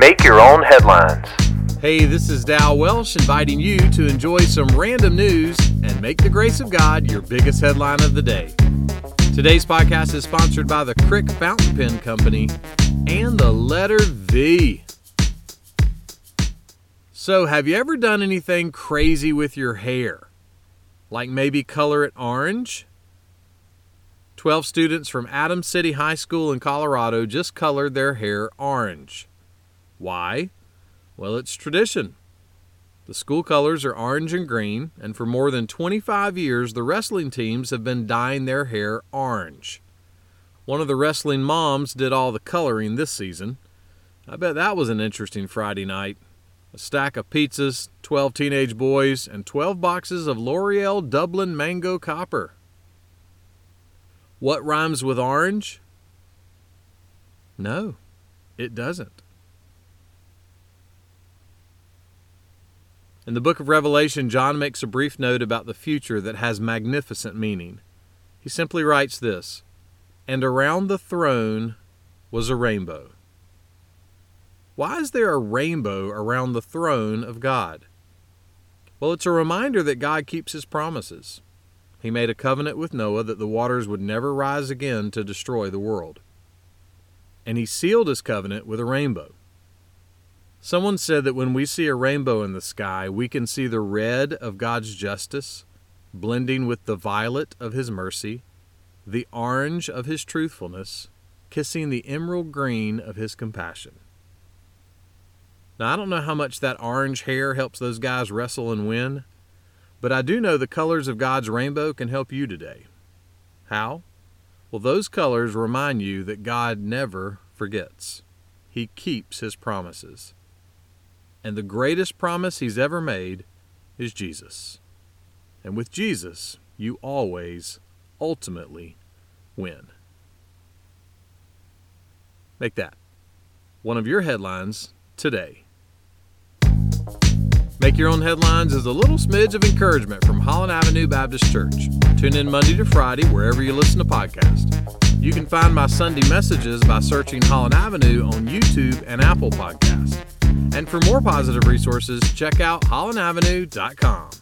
Make your own headlines. Hey, this is Dal Welsh inviting you to enjoy some random news and make the grace of God your biggest headline of the day. Today's podcast is sponsored by the Crick Fountain Pen Company and the letter V. So, have you ever done anything crazy with your hair? Like maybe color it orange? 12 students from Adams City High School in Colorado just colored their hair orange. Why? Well, it's tradition. The school colors are orange and green, and for more than 25 years, the wrestling teams have been dyeing their hair orange. One of the wrestling moms did all the coloring this season. I bet that was an interesting Friday night. A stack of pizzas, 12 teenage boys, and 12 boxes of L'Oreal Dublin Mango Copper. What rhymes with orange? No, it doesn't. In the book of Revelation, John makes a brief note about the future that has magnificent meaning. He simply writes this And around the throne was a rainbow. Why is there a rainbow around the throne of God? Well, it's a reminder that God keeps his promises. He made a covenant with Noah that the waters would never rise again to destroy the world. And he sealed his covenant with a rainbow. Someone said that when we see a rainbow in the sky, we can see the red of God's justice blending with the violet of His mercy, the orange of His truthfulness, kissing the emerald green of His compassion. Now, I don't know how much that orange hair helps those guys wrestle and win, but I do know the colors of God's rainbow can help you today. How? Well, those colors remind you that God never forgets, He keeps His promises and the greatest promise he's ever made is Jesus. And with Jesus, you always, ultimately, win. Make that one of your headlines today. Make Your Own Headlines is a little smidge of encouragement from Holland Avenue Baptist Church. Tune in Monday to Friday wherever you listen to podcasts. You can find my Sunday messages by searching Holland Avenue on YouTube and Apple Podcasts. And for more positive resources, check out hollandavenue.com.